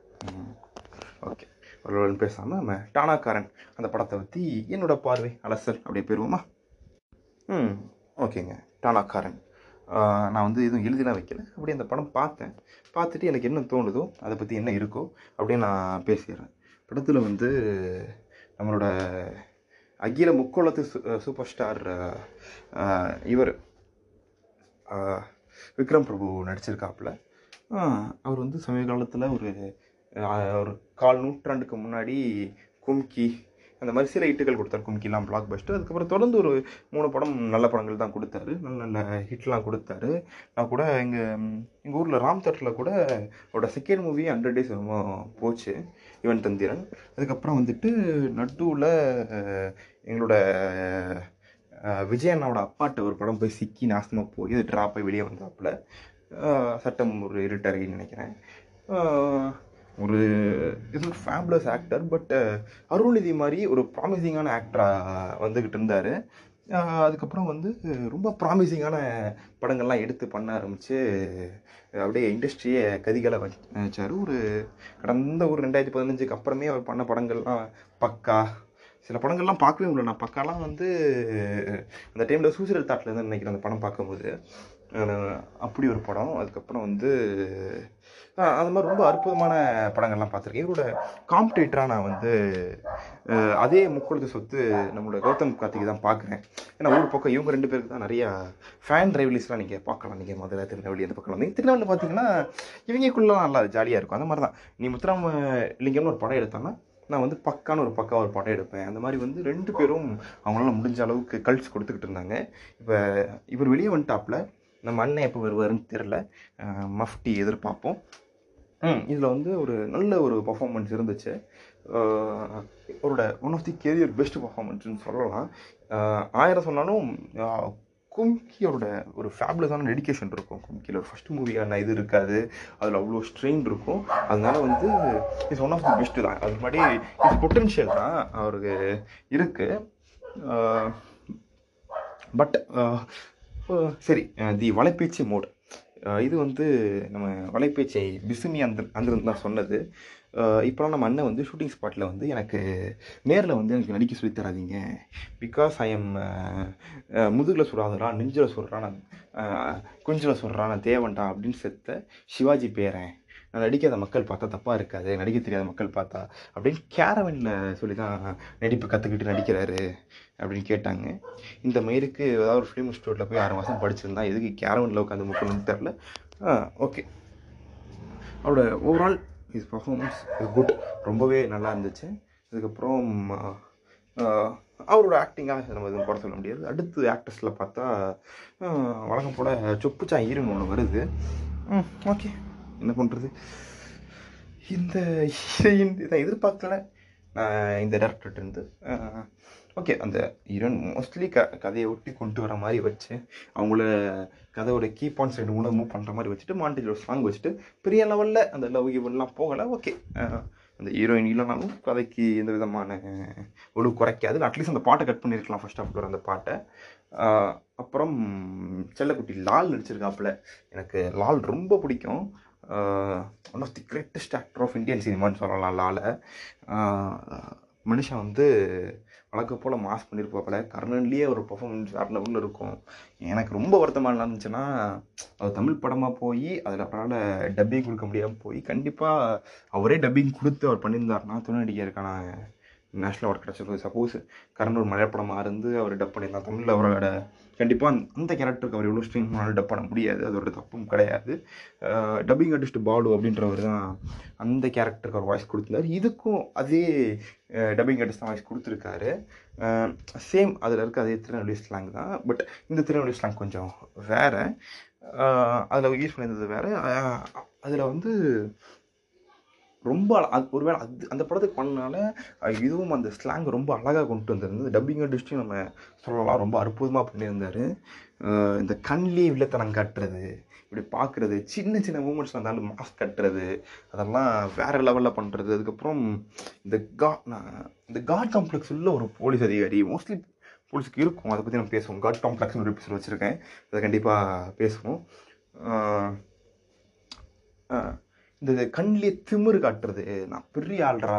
[SPEAKER 1] ஓகே. அவர்களுடன் பேசாமல் நம்ம டானாக்காரன் அந்த படத்தை பற்றி என்னோட பார்வை அலசல் அப்படியே போயிடுவோமா ம் ஓகேங்க. டானாக்காரன். நான் வந்து எதுவும் எழுதிலாம் வைக்கல. அப்படியே அந்த படம் பார்த்தேன். பார்த்துட்டு எனக்கு என்ன தோணுதோ அதை பற்றி என்ன இருக்கோ அப்படின்னு நான் பேசிடுறேன். படத்தில் வந்து நம்மளோட அகில முக்கோளத்து சு சூப்பர் ஸ்டார் இவர் விக்ரம் பிரபு நடிச்சிருக்காப்புல. அவர் வந்து சமீப காலத்தில் ஒரு ஒரு கால் நூற்றாண்டுக்கு முன்னாடி கும்கி அந்த மாதிரி சில ஹிட்டுகள் கொடுத்தாரு. கும்கிலாம் பிளாக் பஸ்ட்டு அதுக்கப்புறம் தொடர்ந்து ஒரு மூணு படம் நல்ல படங்கள் தான் கொடுத்தாரு. நல்ல நல்ல ஹிட்லாம் கொடுத்தாரு. நான் கூட எங்கள் எங்கள் ஊரில் ராம் தேட்டரில் கூட அவரோட செகண்ட் மூவி ஹண்ட்ரட் டேஸ் ரொம்ப போச்சு இவன் தந்திரன். அதுக்கப்புறம் வந்துட்டு நடுவில் எங்களோட விஜய் அண்ணாவோட அப்பாட்ட ஒரு படம் போய் சிக்கி நாசமாக போய் அது ட்ராப் வெளியே வந்தாப்புல. சட்டம் ஒரு இருட்டறைன்னு நினைக்கிறேன். ஒரு இது ஒரு ஃபேப்லஸ் ஆக்டர் பட் அருள்நிதி மாதிரி ஒரு ப்ராமிசிங்கான ஆக்டராக வந்துக்கிட்டு இருந்தார். அதுக்கப்புறம் வந்து ரொம்ப ப்ராமிசிங்கான படங்கள்லாம் எடுத்து பண்ண ஆரம்பித்து அப்படியே இண்டஸ்ட்ரியை கதிகளை வச்சார். ஒரு கடந்த ஒரு ரெண்டாயிரத்தி பதினஞ்சுக்கு அப்புறமே அவர் பண்ண படங்கள்லாம் பக்கா. சில படங்கள்லாம் பார்க்கவே முடியல. நான் பக்காலாம் வந்து அந்த டைமில் சூசைடல் தாட்டில் இருந்து நினைக்கிறேன் அந்த படம் பார்க்கும்போது. அப்படி ஒரு படம். அதுக்கப்புறம் வந்து அது அந்த மாதிரி ரொம்ப அற்புதமான படங்கள்லாம் பார்த்துருக்கேன். இவரோட காம்படேட்டராக நான் வந்து அதே முக்கொழுது சொத்து நம்மளோட கௌதம் கார்த்திகை தான் பார்க்குறேன். ஏன்னா ஒரு பக்கம் இவங்க ரெண்டு பேருக்கு தான் நிறையா ஃபேன் ரைவலிஸ்லாம் நீங்கள் பார்க்கலாம். நீங்கள் மதுரை திருநெல்வேலி அந்த பக்கம் நீங்கள் திருநெல்வேலி பார்த்தீங்கன்னா இவங்களுக்குள்ள நல்லா ஜாலியாக இருக்கும். அந்த மாதிரி தான் நீ முத்துராம லிங்கம்னு ஒரு படம் எடுத்தாங்கன்னா நான் வந்து பக்கான ஒரு பக்கா ஒரு படம் எடுப்பேன். அந்த மாதிரி வந்து ரெண்டு பேரும் அவங்களால முடிஞ்ச அளவுக்கு கல்ஸ் கொடுத்துக்கிட்டு இருந்தாங்க. இப்போ இவர் வெளியே வந்துட்டாப்புல நம்ம அண்ணன் எப்போ வருவாருன்னு தெரில மஃப்டி எதிர்பார்ப்போம். ம். இதில் வந்து ஒரு நல்ல ஒரு பர்ஃபார்மன்ஸ் இருந்துச்சு. அவரோட one of the career best பர்ஃபார்மன்ஸ்னு சொல்லலாம். ஆயிரம் சொன்னாலும் கும்கியோட ஒரு ஃபேப்லஸான டெடிகேஷன் இருக்கும். கும்கியில் ஒரு ஃபஸ்ட் மூவியான இது இருக்காது. அதில் அவ்வளோ ஸ்ட்ரெயின் இருக்கும். அதனால வந்து it's one of the best தான். அது முன்னாடி இட்ஸ் பொட்டென்ஷியல் தான் அவருக்கு இருக்குது பட் சரி தி வலைப்பேச்சு மோட். இது வந்து நம்ம வலைப்பேச்சை பிசுமி அந்த அந்த தான் சொன்னது. இப்போலாம் நம்ம அண்ணன் வந்து ஷூட்டிங் ஸ்பாட்டில் வந்து எனக்கு நேரில் வந்து எனக்கு நடிக்க சொல்லித் தராதீங்க. பிகாஸ் ஐ எம் முதுகில் சுடாதரா நெஞ்சில் சொல்கிறான் நான் குஞ்சில் சொல்கிறான் நான் தேவன்டா அப்படின்னு செத்த சிவாஜி பேரன். நான் நடிக்காத மக்கள் பார்த்தா தப்பாக இருக்காது நடிக்க தெரியாத மக்கள் பார்த்தா அப்படின்னு கேரவனில் சொல்லி தான் நடிப்பு கற்றுக்கிட்டு நடிக்கிறாரு. அப்படின்னு கேட்டாங்க. இந்த மயிருக்கு ஏதாவது ஒரு ஃபிலிம் இன்ஸ்டியூட்டில் போய் ஆறு மாதம் படிச்சிருந்தா எதுக்கு கேரவனில் உட்காந்து முக்கணும்னு தெரில ஓகே அவரோட overall is performance is good ரொம்பவே நல்லா இருந்துச்சு. அதுக்கப்புறம் அவரோட ஆக்டிங்காக நம்ம எதுவும் குறை சொல்ல முடியாது. அடுத்து ஆக்டர்ஸில் பார்த்தா வழக்கம் போல் சொப்புச்சா ஹீரோயின் ஒன்று வருது. ஓகே என்ன பண்ணுறது இந்த இதை எதிர்பார்க்கல. நான் இந்த டேரக்டர்கிட்டருந்து ஓகே அந்த ஹீரோயின் மோஸ்ட்லி க கதையை ஒட்டி கொண்டு வர மாதிரி வச்சு அவங்கள கதையோட கீ பாயிண்ட்ஸ் ரெண்டு மூணு மூவ் பண்ணுற மாதிரி வச்சுட்டு மாண்டேஜ் சாங் வச்சுட்டு பெரிய லெவலில் அந்த லவ் கிவன்லாம் போகலை ஓகே அந்த ஹீரோயின் இல்லைனாலும் கதைக்கு எந்த விதமான ஒழு குறைக்காது. அட்லீஸ்ட் அந்த பாட்டை கட் பண்ணியிருக்கலாம் ஃபர்ஸ்ட் ஆஃப் அந்த பாட்டை. அப்புறம் செல்லக்குட்டி லால் நடிச்சிருக்காப்புல. எனக்கு லால் ரொம்ப பிடிக்கும். One of the greatest actor of Indian சினிமான்னு சொல்லலாம் லாலை. மனுஷன் வந்து வழக்கம் போல் மாஸ் பண்ணியிருப்பாப்பில் கர்ணன்லேயே ஒரு பர்ஃபார்மன்ஸ் வேறு லெவலில் இருக்கும். எனக்கு ரொம்ப வருத்தமாக என்ன இருந்துச்சுன்னா அது தமிழ் படமாக போய் அதில் அவரால் டப்பிங் கொடுக்க முடியாமல் போய் கண்டிப்பாக அவரே டப்பிங் கொடுத்து அவர் பண்ணியிருந்தாருன்னா துணை நடிகருக்கான நேஷ்னல் அவார்ட் கிடச்சிருக்கும் சப்போஸ் கரண் ஒரு மலையாள படமாக இருந்து அவர் டப் பண்ணியிருந்தால் தமிழில் அவரோட கண்டிப்பாக அந்த கேரக்டருக்கு அவர் எவ்வளோ ஸ்ட்ரீம் பண்ணாலும் டப் பண்ண முடியாது. அதோட தப்பும் கிடையாது. டப்பிங் ஆர்டிஸ்ட் பாலு அப்படின்றவர் தான் அந்த கேரக்டருக்கு அவர் வாய்ஸ் கொடுத்துருந்தார். இதுக்கும் அதே டப்பிங் ஆர்டிஸ்ட் தான் வாய்ஸ் கொடுத்துருக்காரு. சேம் அதில் இருக்க அதே திருநெல்வேலி ஸ்லாங் தான். பட் இந்த திருநெல்வேலி ஸ்லாங் கொஞ்சம் வேறு. அதில் யூஸ் பண்ணியிருந்தது வேறு. அதில் வந்து ரொம்ப அது ஒருவேளை அது அந்த படத்துக்கு பண்ணனால இதுவும் அந்த ஸ்லாங் ரொம்ப அழகாக கொண்டு வந்திருந்தது. டப்பிங் அடிச்சுட்டு நம்ம சொல்லலாம் ரொம்ப அற்புதமாக பண்ணியிருந்தாரு. இந்த கண்லேயே வில்லத்தனம் காட்டுறது இப்படி பார்க்குறது சின்ன சின்ன மூமெண்ட்ஸ் வந்தாலும் மாஸ்க் கட்டுறது அதெல்லாம் வேற லெவலில் பண்ணுறது அதுக்கப்புறம் இந்த கா நான் இந்த காட் காம்ப்ளெக்ஸ் உள்ள ஒரு போலீஸ் அதிகாரி மோஸ்ட்லி போலீஸுக்கு இருக்கும். அதை பற்றி நம்ம பேசுவோம். காட் காம்ப்ளெக்ஸ்னு ஒரு எபிசோட் வச்சுருக்கேன். அதை கண்டிப்பாக பேசுவோம். இந்த கண்ணிலே திமிரு காட்டுறது. நான் பெரிய ஆள்றா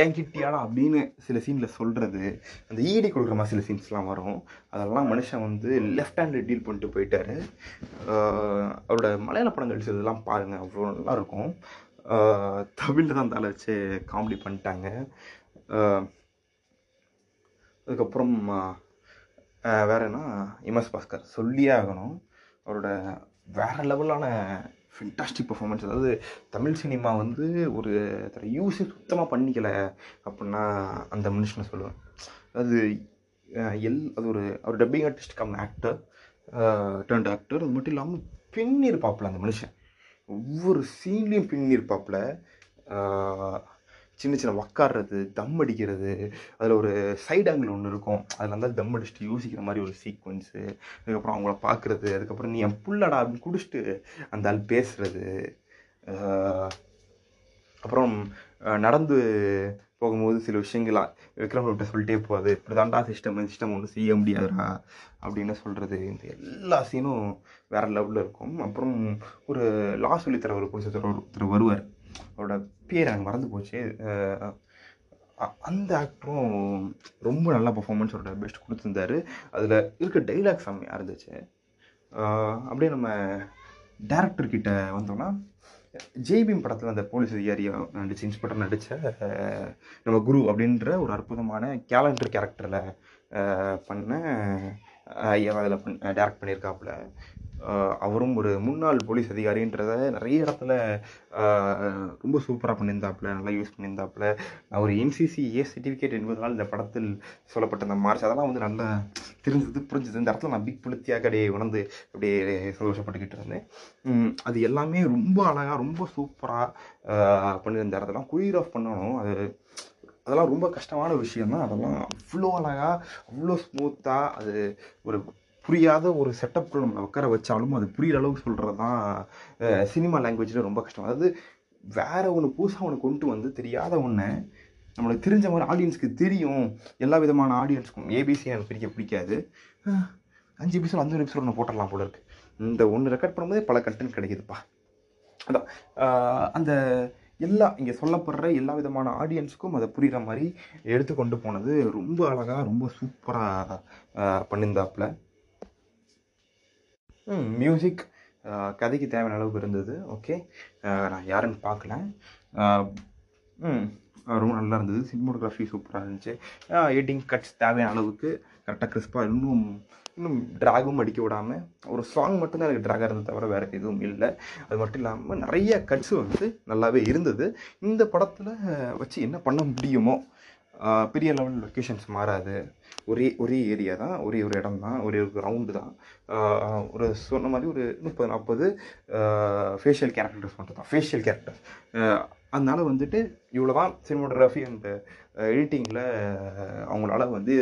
[SPEAKER 1] ஏன் கிட்டியாடா அப்படின்னு சில சீனில் சொல்கிறது அந்த ஈடி கொடுக்குற மாதிரி சில சீன்ஸ்லாம் வரும். அதெல்லாம் மனுஷன் வந்து லெஃப்ட் ஹேண்டில் டீல் பண்ணிட்டு போயிட்டாரு. அவரோட மலையாள படங்கள் சிலதெல்லாம் பாருங்கள் அவ்வளோ நல்லாயிருக்கும். தமிழில் தான் தலை வச்சு காமெடி பண்ணிட்டாங்க. அதுக்கப்புறம் வேறு என்ன? எம்எஸ் பாஸ்கர் சொல்லியே ஆகணும். அவரோட வேற லெவலான ஃபென்டாஸ்டிக் பர்ஃபார்மன்ஸ் அதாவது தமிழ் சினிமா வந்து ஒரு யூஸே சுத்தமாக பண்ணிக்கல அப்படின்னா அந்த மனுஷனை சொல்லுவேன். அது எல் அது ஒரு அவர் dubbing artist cum actor turned actor அது மட்டும் இல்லாமல் பின்னிருப்பாப்புல அந்த மனுஷன். ஒவ்வொரு சீன்லேயும் பின்னிருப்பாப்புல. சின்ன சின்ன உக்காடுறது தம் அடிக்கிறது அதில் ஒரு சைடு ஆங்கிள் ஒன்று இருக்கும். அதில் இருந்தால் தம் அடிச்சுட்டு யோசிக்கிற மாதிரி ஒரு சீக்வன்ஸு அதுக்கப்புறம் அவங்கள பார்க்குறது அதுக்கப்புறம் நீ என் புள்ளடா அப்படின்னு குடிச்சிட்டு அந்த ஆள் பேசுறது. அப்புறம் நடந்து போகும்போது சில விஷயங்களா விக்ரம்கிட்ட சொல்லிட்டே போகாது. இப்படி தாண்டா சிஸ்டம் சிஸ்டம் ஒன்றும் செய்ய முடியாதுடா அப்படின்னு சொல்கிறது இந்த எல்லா சீனும் வேற லெவலில் இருக்கும். அப்புறம் ஒரு லா சொல்லித்தர ஒரு புதுசு ஒருத்தர் வருவார். அவரோட பேர் எனக்கு மறந்து போச்சு. அந்த ஆக்டரும் ரொம்ப நல்ல பர்ஃபார்மன்ஸ் அவரோட பெஸ்ட் கொடுத்துருந்தாரு. அதில் இருக்க டைலாக் செம்மையாக இருந்துச்சு. அப்படியே நம்ம டேரக்டர்கிட்ட வந்தோம்னா ஜெய்பீம் படத்தில் அந்த போலீஸ் அதிகாரியை நடிச்சு இன்ஸ்பெக்டர் நடித்த நம்ம குரு அப்படின்ற ஒரு அற்புதமான கேலண்டர் கேரக்டரில் பண்ண ஐயா அதில் பண் டேரக்ட் பண்ணியிருக்காப்புல அவரும் ஒரு முன்னாள் போலீஸ் அதிகாரின்றத நிறைய இடத்துல ரொம்ப சூப்பராக பண்ணியிருந்தாப்புல நல்லா யூஸ் பண்ணியிருந்தாப்புல. அவர் என்சிசி ஏ சர்டிஃபிகேட் என்பதனால் இந்த படத்தில் சொல்லப்பட்ட அந்த மார்ச் அதெல்லாம் வந்து நல்லா தெரிஞ்சது புரிஞ்சது. இந்த இடத்துல நான் பிக் புளுத்தியாக அப்படியே உணர்ந்து அப்படியே சந்தோஷப்பட்டுக்கிட்டு இருந்தேன். அது எல்லாமே ரொம்ப அழகாக ரொம்ப சூப்பராக பண்ணியிருந்த இடத்தெல்லாம் குயிர் ஆஃப் பண்ணணும். அது அதெல்லாம் ரொம்ப கஷ்டமான விஷயம் தான் அதெல்லாம் அவ்வளோ அழகாக அவ்வளோ ஸ்மூத்தாக அது ஒரு புரியாத ஒரு செட்டப்பில் நம்மளை உட்கார வச்சாலும் அது புரியிற அளவுக்கு சொல்கிறது தான் சினிமா லாங்குவேஜில் ரொம்ப கஷ்டம். அதாவது வேற ஒன்று புதுசாக ஒன்று கொண்டு வந்து தெரியாத ஒன்று நம்மளுக்கு தெரிஞ்ச மாதிரி ஆடியன்ஸ்க்கு தெரியும். எல்லா விதமான ஆடியன்ஸ்க்கும் ஏபிசி எனக்கு பிடிக்க பிடிக்காது. அஞ்சு எபிசோட் அஞ்சு எபிசோட் ஒன்று போட்டுடலாம் போல இருக்கு. இந்த ஒன்று ரெக்கார்ட் பண்ணும்போதே பல கண்டென்ட் கிடைக்குதுப்பா. அதான் அந்த எல்லா இங்கே சொல்லப்படுற எல்லா விதமான ஆடியன்ஸுக்கும் அதை புரிகிற மாதிரி எடுத்து கொண்டு போனது ரொம்ப அழகாக ரொம்ப சூப்பராக பண்ணியிருந்தாப்புல மியூசிக் கதைக்கு தேவையான அளவுக்கு இருந்தது. ஓகே நான் யாருன்னு பார்க்கல. ம் ரொம்ப நல்லா இருந்தது. சினிமோகிராஃபி சூப்பராக இருந்துச்சு. எடிட்டிங் கட்ஸ் தேவையான அளவுக்கு கரெக்டாக கிறிஸ்பாக இன்னும் இன்னும் ட்ராகும் அடிக்க விடாமல் ஒரு சாங் மட்டும்தான் எனக்கு ட்ராகாக இருந்தது தவிர வேறு எதுவும் இல்லை. அது மட்டும் இல்லாமல் நிறைய கட்ஸும் வந்து நல்லாவே இருந்தது. இந்த படத்தில் வச்சு என்ன பண்ண முடியுமோ பெரிய லெவல் லொக்கேஷன்ஸ் மாறாது. ஒரே ஒரே ஏரியா தான் ஒரே ஒரு இடம் தான் ஒரே ஒரு கிரவுண்டு தான். ஒரு சொன்ன மாதிரி ஒரு முப்பது நாற்பது ஃபேஷியல் கேரக்டர்ஸ் மட்டும் தான் ஃபேஷியல் கேரக்டர்ஸ் அதனால வந்துட்டு இவ்வளோ தான் சினிமோட்டோகிராஃபி அண்ட் எடிட்டிங்கில் அவங்களால வந்து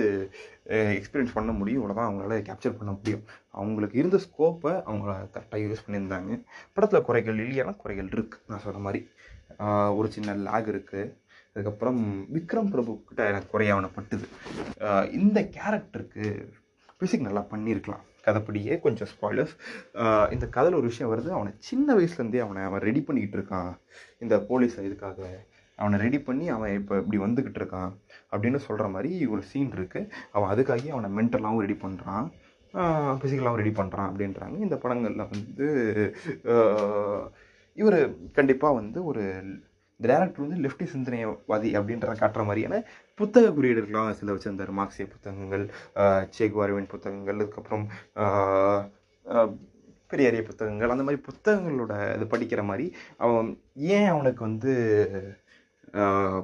[SPEAKER 1] எக்ஸ்பீரியன்ஸ் பண்ண முடியும். இவ்வளோ தான் அவங்களால கேப்சர் பண்ண முடியும். அவங்களுக்கு இருந்த ஸ்கோப்பை அவங்க கரெக்டாக யூஸ் பண்ணியிருந்தாங்க. படத்தில் குறைகள் இல்லையானா குறைகள் இருக்குது நான் சொன்ன மாதிரி. ஒரு சின்ன லேக் இருக்குது அதுக்கப்புறம் விக்ரம் பிரபு கிட்ட எனக்கு குறையாவன பட்டுது இந்த கேரக்டருக்கு பிசிக் நல்லா பண்ணியிருக்கலாம். கதைப்படியே கொஞ்சம் ஸ்பாய்லர்ஸ் இந்த கதையில் ஒரு விஷயம் வருது. அவனை சின்ன வயசுலேருந்தே அவனை அவன் ரெடி பண்ணிக்கிட்டு இருக்கான். இந்த போலீஸ் இதுக்காக அவனை ரெடி பண்ணி அவன் இப்போ இப்படி வந்துக்கிட்டு இருக்கான் அப்படின்னு சொல்கிற மாதிரி ஒரு சீன் இருக்குது அவன் அதுக்காகவே அவனை மென்டலாகவும் ரெடி பண்ணுறான் ஃபிசிக்கலாகவும் ரெடி பண்ணுறான் அப்படின்றாங்க. இந்த படங்களில் வந்து இவர் கண்டிப்பாக வந்து ஒரு இந்த டேரக்டர் வந்து லெஃப்டி சிந்தனைவாதி அப்படின்றத காட்டுற மாதிரியான புத்தக குறியீடுகள்லாம் சில வச்சுருந்தார். மார்க்சிய புத்தகங்கள் சேகுவாரவின் புத்தகங்கள் அதுக்கப்புறம் பெரிய பெரியாரிய புத்தகங்கள் அந்த மாதிரி புத்தகங்களோட இது படிக்கிற மாதிரி அவன் ஏன் அவனுக்கு வந்து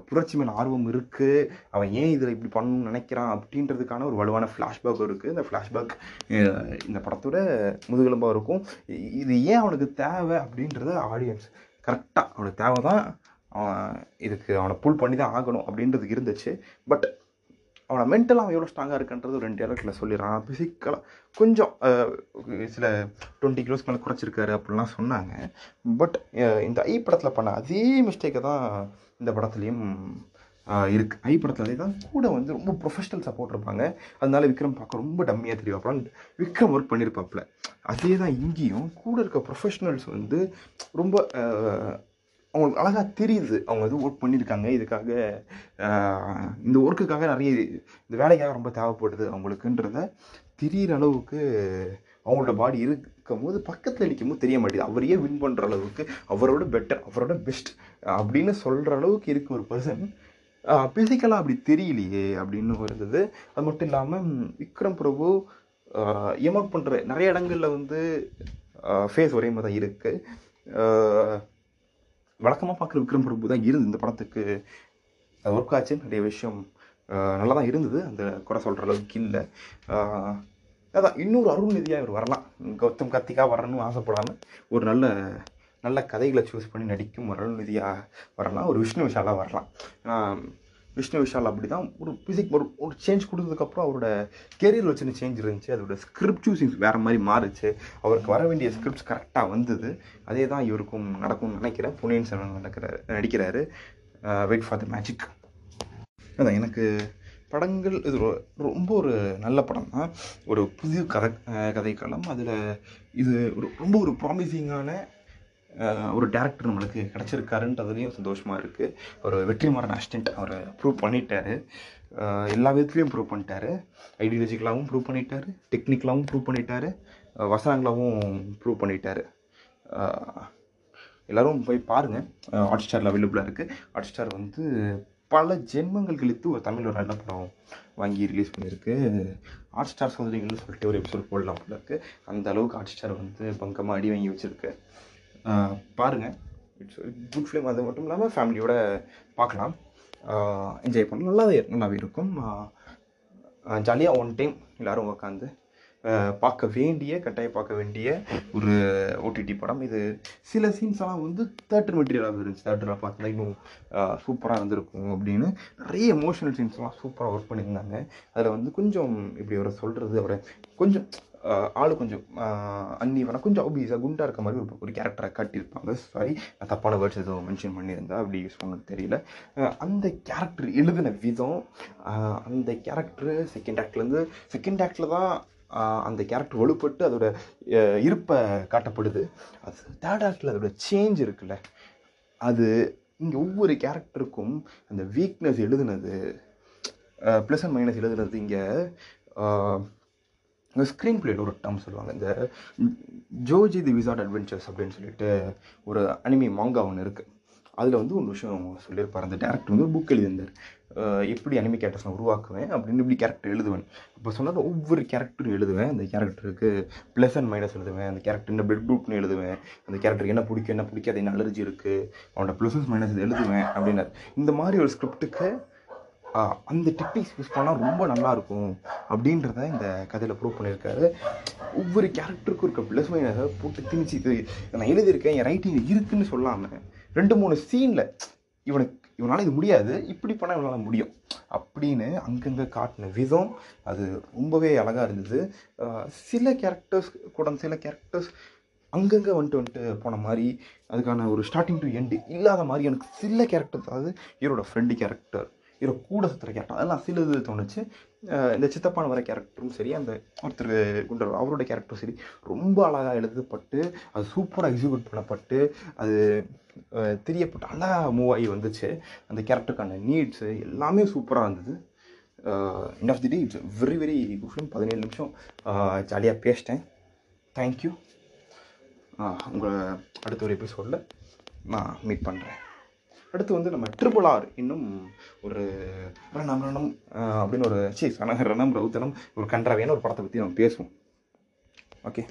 [SPEAKER 1] புரட்சி மேல் ஆர்வம் இருக்குது அவன் ஏன் இதில் இப்படி பண்ணணும்னு நினைக்கிறான் அப்படின்றதுக்கான ஒரு வலுவான ஃப்ளாஷ்பேக் இருக்குது இந்த ஃப்ளாஷ்பேக் இந்த படத்தோட முதுகெலும்பாக இருக்கும். இது ஏன் அவனுக்கு தேவை அப்படின்றத ஆடியன்ஸ் கரெக்டாக அவனுக்கு தேவை தான் இதுக்கு அவனை புல் பண்ணி தான் ஆகணும் அப்படின்றது இருந்துச்சு. பட் அவனை மென்டலாக அவன் எவ்வளோ ஸ்ட்ராங்காக இருக்கின்றது ஒரு ரெண்டு இடத்துல சொல்லிடுறான். ஃபிசிக்கலாக கொஞ்சம் சில டுவெண்ட்டி கிலோஸ் மேலே குறைச்சிருக்காரு அப்படிலாம் சொன்னாங்க. பட் இந்த ஐ படத்தில் பண்ண அதே மிஸ்டேக்கை தான் இந்த படத்துலேயும் இருக்குது ஐ படத்துல தான் கூட வந்து ரொம்ப ப்ரொஃபஷனல் சப்போர்ட் இருப்பாங்க. அதனால விக்ரம் பார்க்க ரொம்ப டம்மியாக தெரியும். விக்ரம் ஒர்க் பண்ணியிருப்பாப்புல அதே தான் இங்கேயும் கூட இருக்க ப்ரொஃபஷனல்ஸ் வந்து ரொம்ப அவங்களுக்கு அழகாக தெரியுது. அவங்க இது ஒர்க் பண்ணியிருக்காங்க. இதுக்காக இந்த ஒர்க்குக்காக நிறைய இந்த வேலைக்காக ரொம்ப தேவைப்படுது அவங்களுக்குன்றத தெரியிற அளவுக்கு அவங்களோட பாடி இருக்கும் போது பக்கத்தில் நிற்கும் போது தெரிய மாட்டேங்குது. அவரையே வின் பண்ணுற அளவுக்கு அவரோட பெட்டர் அவரோட பெஸ்ட் அப்படின்னு சொல்கிற அளவுக்கு இருக்க ஒரு பர்சன் ஃபிசிக்கலாக அப்படி தெரியலையே அப்படின்னு இருந்தது அது மட்டும் இல்லாமல் விக்ரம் பிரபு எமோட் பண்ணுற நிறைய இடங்களில் வந்து ஃபேஸ் ஒரே மாதிரி தான் இருக்குது வழக்கமாக பார்க்குற விக்ரம் பிரபு தான் இருந்து இந்த படத்துக்கு அது ஒர்க் ஆச்சு. நிறைய விஷயம் நல்லா தான் இருந்தது. அந்த குறை சொல்கிற அளவுக்கு இல்லை. அதான் இன்னொரு அருள்நிதியாக இவர் வரலாம். கௌதம் கார்த்திகா வரணும்னு ஆசைப்படாமல் ஒரு நல்ல நல்ல கதைகளை சூஸ் பண்ணி நடிக்கும் ஒரு அருள்நிதியாக வரலாம். ஒரு விஷ்ணு விஷாலாக வரலாம். ஏன்னா விஷ்ணு விஷால் அப்படி தான் ஒரு பிசிக் ஒரு ஒரு சேஞ்ச் கொடுத்ததுக்கப்புறம் அவரோட கெரியரில் சின்ன சேஞ்ச் இருந்துச்சு. அதோட ஸ்கிரிப்ட் சூசிங்ஸ் வேறு மாதிரி மாறுச்சு. அவருக்கு வர வேண்டிய ஸ்கிரிப்ட்ஸ் கரெக்டாக வந்தது. அதே தான் இவருக்கும் நடக்கும்னு நினைக்கிறேன். பொன்னியின் செல்வன் நடக்கிறார் நடிக்கிறாரு. வெயிட் ஃபார் த மேஜிக் அதான் எனக்கு படங்கள் இது ரொம்ப ஒரு நல்ல படம் தான் ஒரு புதிய கதை கதைக்களம். அதில் இது ஒரு ரொம்ப ஒரு ப்ராமிசிங்கான ஒரு டேரக்டர் நம்மளுக்கு கிடச்சிருக்காருன்றதுலேயும் சந்தோஷமாக இருக்குது ஒரு வெற்றிமாறன் அசிஸ்டன்ட் அவர் ப்ரூவ் பண்ணிட்டாரு. எல்லா விதத்துலேயும் ப்ரூவ் பண்ணிட்டாரு. ஐடியாலஜிக்கலாகவும் ப்ரூவ் பண்ணிட்டாரு. டெக்னிக்கலாகவும் ப்ரூவ் பண்ணிட்டாரு. வசனங்களாகவும் ப்ரூவ் பண்ணிட்டாரு. எல்லோரும் போய் பாருங்கள் ஹாட் ஸ்டாரில் அவைலபிளாக இருக்குது ஹாட் ஸ்டார் வந்து பல ஜென்மங்கள் கழித்து ஒரு தமிழ் ஒரு நல்ல படம் வாங்கி ரிலீஸ் பண்ணியிருக்கு. ஹாட் ஸ்டார் சோதனைகள்னு சொல்லிட்டு ஒரு எபிசோட் போடலாம் போல இருக்குது அந்த அளவுக்கு ஹாட் ஸ்டார் வந்து பங்கமாக அடி வாங்கி வச்சுருக்கு. பாருங்கள் இட்ஸ் குட் ஃபிலிம் அது மட்டும் இல்லாமல் ஃபேமிலியோட பார்க்கலாம் என்ஜாய் பண்ணலாம். நல்லாவே நல்லாவே இருக்கும். ஜாலியாக ஒன் டைம் எல்லாரும் உட்காந்து பார்க்க வேண்டிய கட்டாயம் பார்க்க வேண்டிய ஒரு ஓடிடி படம். இது சில சீன்ஸ் எல்லாம் வந்து தேட்டர் மெட்டீரியலாக இருந்துச்சு. தேட்டரில் பார்த்தா இன்னும் சூப்பராக இருந்திருக்கும் அப்படின்னு நிறைய எமோஷனல் சீன்ஸ்லாம் சூப்பராக ஒர்க் பண்ணியிருந்தாங்க. அதில் வந்து கொஞ்சம் இப்படி அவரை சொல்கிறது அவரை கொஞ்சம் ஆளு கொஞ்சம் அன்னீவனாக கொஞ்சம் obese-ஆ இருக்க மாதிரி ஒரு ஒரு கேரக்டரை காட்டியிருப்பாங்க. சாரி நான் தப்பான வேர்ட்ஸ் எதுவும் மென்ஷன் பண்ணியிருந்தா அப்படி யூஸ் பண்ணது தெரியல. அந்த கேரக்டர் எழுதின விதம் அந்த கேரக்டர் செகண்ட் ஆக்ட்லேருந்து செகண்ட் ஆக்டில் தான் அந்த கேரக்டர் வலுப்பட்டு அதோட இருப்பை காட்டப்படுது. அது தேர்ட் ஆக்டில் அதோட சேஞ்ச் இருக்குல்ல. அது இங்கே ஒவ்வொரு கேரக்டருக்கும் அந்த வீக்னஸ் எழுதுனது ப்ளஸ் அண்ட் மைனஸ் எழுதுனது இங்கே இந்த ஸ்க்ரீன் பிளேட் ஒரு டேர்ம் சொல்லுவாங்க. இந்த ஜோஜி தி விசார்ட் அட்வென்ச்சர்ஸ் அப்படின்னு சொல்லிட்டு ஒரு அனிமி மாங்கா ஒன்று இருக்குது அதில் வந்து ஒரு விஷயம் சொல்லியிருப்பார். அந்த டேரக்டர் வந்து ஒரு புக் எழுதியிருந்தார். எப்படி அனிமி கேரக்டர்ஸ் நான் உருவாக்குவேன் அப்படின்னு இப்படி கேரக்டர் எழுதுவேன். அப்போ சொன்னால் ஒவ்வொரு கேரக்டரும் எழுதுவேன். அந்த கேரக்டருக்கு ப்ளஸ் அண்ட் மைனஸ் எழுதுவேன். அந்த கேரக்டர் என்ன பெட் குரூப்னு எழுதுவேன். அந்த கேரக்டருக்கு என்ன பிடிக்கும் என்ன பிடிக்காது என்ன அலர்ஜி இருக்குது அவனோட ப்ளஸஸ் மைனஸ் எழுதுவேன் அப்படின்னார். இந்த மாதிரி ஒரு ஸ்கிரிப்டுக்கு அந்த டெக்னிக்ஸ் யூஸ் பண்ணால் ரொம்ப நல்லா இருக்கும் அப்படின்றத இந்த கதையில் ப்ரூவ் பண்ணியிருக்காரு. ஒவ்வொரு கேரக்டருக்கும் இருக்க ப்ளஸ் மைனஸை போட்டு திணிச்சு இது நான் எழுதியிருக்கேன் என் ரைட்டிங் இருக்குன்னு சொல்லாமல் ரெண்டு மூணு சீனில் இவனுக்கு இவனால் இது முடியாது இப்படி பண்ணால் இவனால் முடியும் அப்படின்னு அங்கங்கே காட்டின விதம் அது ரொம்பவே அழகாக இருந்தது. சில கேரக்டர்ஸ் கூட சில கேரக்டர்ஸ் அங்கங்கே வந்துட்டு வந்துட்டு போன மாதிரி அதுக்கான ஒரு ஸ்டார்டிங் டு எண்டு இல்லாத மாதிரி எனக்கு சில கேரக்டர் அதாவது ஹீரோட ஃப்ரெண்டு கேரக்டர் ஹீரோ கூட சுற்றுற கேரக்டர் அதெல்லாம் சில இது தோணுச்சு. இந்த சித்தப்பான வர கேரக்டரும் சரி அந்த ஒருத்தர் குண்டர் அவரோட கேரக்டரும் சரி ரொம்ப அழகாக எழுதப்பட்டு அது சூப்பராக எக்ஸிக்யூட் பண்ணப்பட்டு அது தெரியப்பட்டு அழகாக மூவ் ஆகி வந்துச்சு. அந்த கேரக்டருக்கான நீட்ஸு எல்லாமே சூப்பராக இருந்தது. End of the day it's very very good film பதினேழு நிமிஷம். ஜாலியாக பேசிட்டேன். தேங்க்யூ உங்களை அடுத்த ஒரு எபிசோடில் நான் மீட் பண்ணுறேன் அடுத்து வந்து நம்ம ட்ரிபிள் ஆர் இன்னும் ஒரு ரணம் ரணம் அப்படின்னு ஒரு சி ரணம் ரவுத்தனம் ஒரு கன்றாவையான ஒரு படத்தை பற்றி நம்ம பேசுவோம். ஓகே.